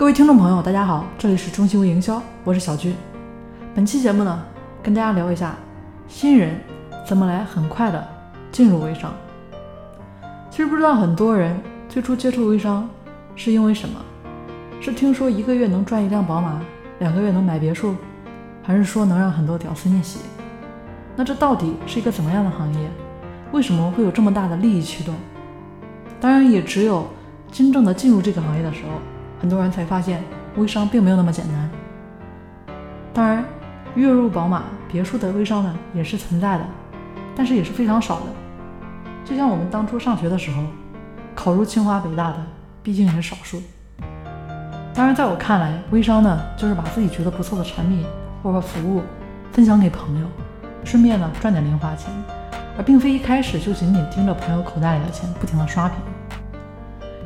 各位听众朋友，大家好，这里是中心微营销，我是小军。本期节目呢，跟大家聊一下新人怎么来很快的进入微商。其实不知道很多人最初接触微商是因为什么？是听说一个月能赚一辆宝马，两个月能买别墅，还是说能让很多屌丝逆袭？那这到底是一个怎么样的行业？为什么会有这么大的利益驱动？当然，也只有真正的进入这个行业的时候，很多人才发现微商并没有那么简单。当然，月入宝马、别墅的微商呢也是存在的，但是也是非常少的。就像我们当初上学的时候，考入清华北大的毕竟也是少数。当然，在我看来，微商呢就是把自己觉得不错的产品或者服务分享给朋友，顺便呢赚点零花钱，而并非一开始就仅仅盯着朋友口袋里的钱不停的刷屏。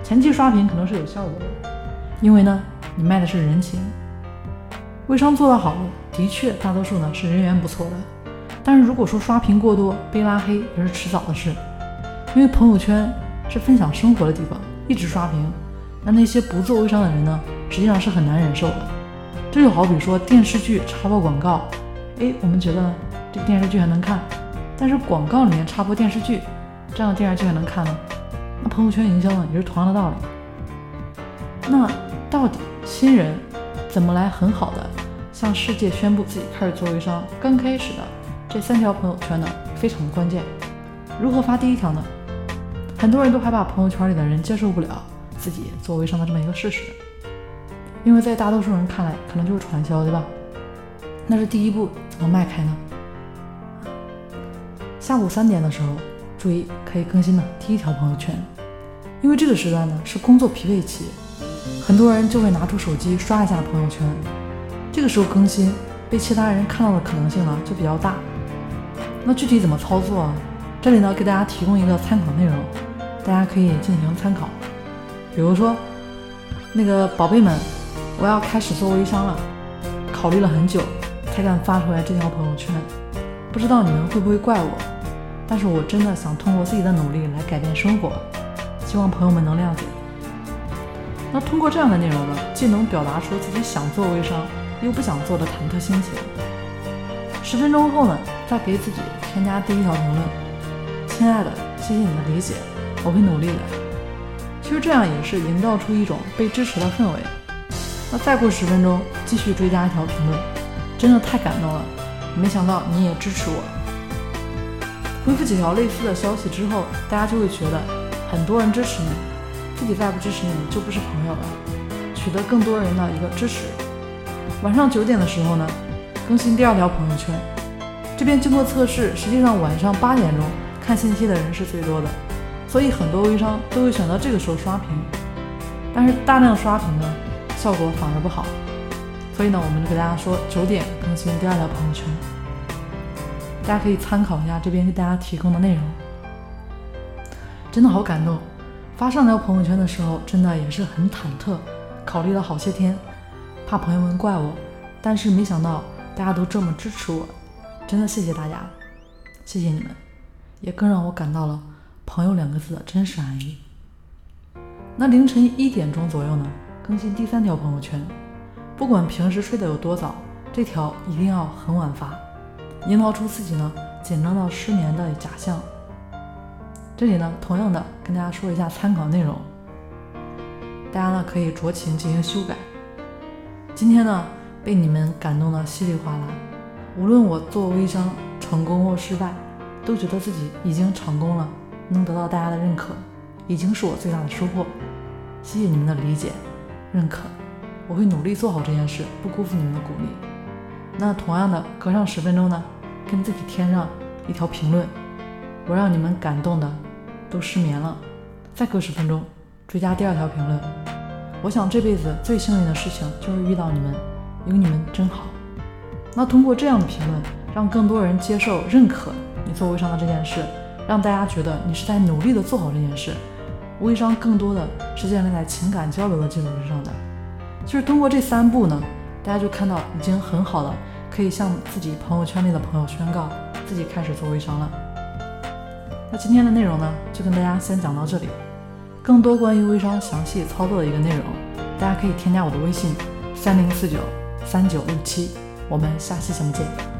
前期刷屏可能是有效果的，因为呢你卖的是人情。微商做得好，的确大多数呢是人缘不错的。但是如果说刷屏过多被拉黑也是迟早的事，因为朋友圈是分享生活的地方，一直刷屏，那那些不做微商的人呢，实际上是很难忍受的。这就好比说电视剧插播广告，哎，我们觉得这个电视剧还能看，但是广告里面插播电视剧，这样的电视剧还能看吗？那朋友圈营销呢也是同样的道理。那到底新人怎么来很好的向世界宣布自己开始做微商？刚开始的这三条朋友圈呢非常的关键。如何发第一条呢？很多人都害怕朋友圈里的人接受不了自己做微商的这么一个事实，因为在大多数人看来可能就是传销，对吧？那是第一步怎么迈开呢？下午三点的时候，注意可以更新的第一条朋友圈，因为这个时段呢是工作疲惫期，很多人就会拿出手机刷一下朋友圈，这个时候更新被其他人看到的可能性呢就比较大。那具体怎么操作啊？这里呢给大家提供一个参考内容，大家可以进行参考。比如说，那个宝贝们，我要开始做微商了，考虑了很久才敢发出来这条朋友圈，不知道你们会不会怪我？但是我真的想通过自己的努力来改变生活，希望朋友们能谅解。那通过这样的内容呢，既能表达出自己想做微商又不想做的忐忑心情。十分钟后呢，再给自己添加第一条评论：“亲爱的，谢谢你的理解，我会努力的。”其实这样也是营造出一种被支持的氛围。那再过十分钟，继续追加一条评论：“真的太感动了，没想到你也支持我。”回复几条类似的消息之后，大家就会觉得很多人支持你，自己再不支持你就不是朋友了，取得更多人的一个支持。晚上九点的时候呢，更新第二条朋友圈。这边经过测试，实际上晚上八点钟看信息的人是最多的，所以很多微商都会选择这个时候刷屏。但是大量刷屏呢，效果反而不好。所以呢，我们就给大家说九点更新第二条朋友圈。大家可以参考一下这边给大家提供的内容，真的好感动。发上条朋友圈的时候，真的也是很忐忑，考虑了好些天，怕朋友们怪我，但是没想到大家都这么支持我，真的谢谢大家，谢谢你们，也更让我感到了“朋友”两个字的真实含义。那凌晨一点钟左右呢，更新第三条朋友圈，不管平时睡得有多早，这条一定要很晚发。营造出自己呢紧张到失眠的假象。这里呢，同样的跟大家说一下参考内容，大家呢可以酌情进行修改。今天呢被你们感动的稀里哗啦，无论我做微商成功或失败，都觉得自己已经成功了，能得到大家的认可，已经是我最大的收获。谢谢你们的理解、认可，我会努力做好这件事，不辜负你们的鼓励。那同样的，隔上十分钟呢？跟自己添上一条评论，我让你们感动的都失眠了。再隔十分钟，追加第二条评论。我想这辈子最幸运的事情就是遇到你们，有你们真好。那通过这样的评论，让更多人接受、认可你做微商的这件事，让大家觉得你是在努力的做好这件事。微商更多的是建立在情感交流的基础之上的。就是通过这三步呢，大家就看到已经很好了。可以向自己朋友圈内的朋友宣告自己开始做微商了。那今天的内容呢，就跟大家先讲到这里。更多关于微商详细操作的一个内容，大家可以添加我的微信三零四九三九六七，我们下期节目见。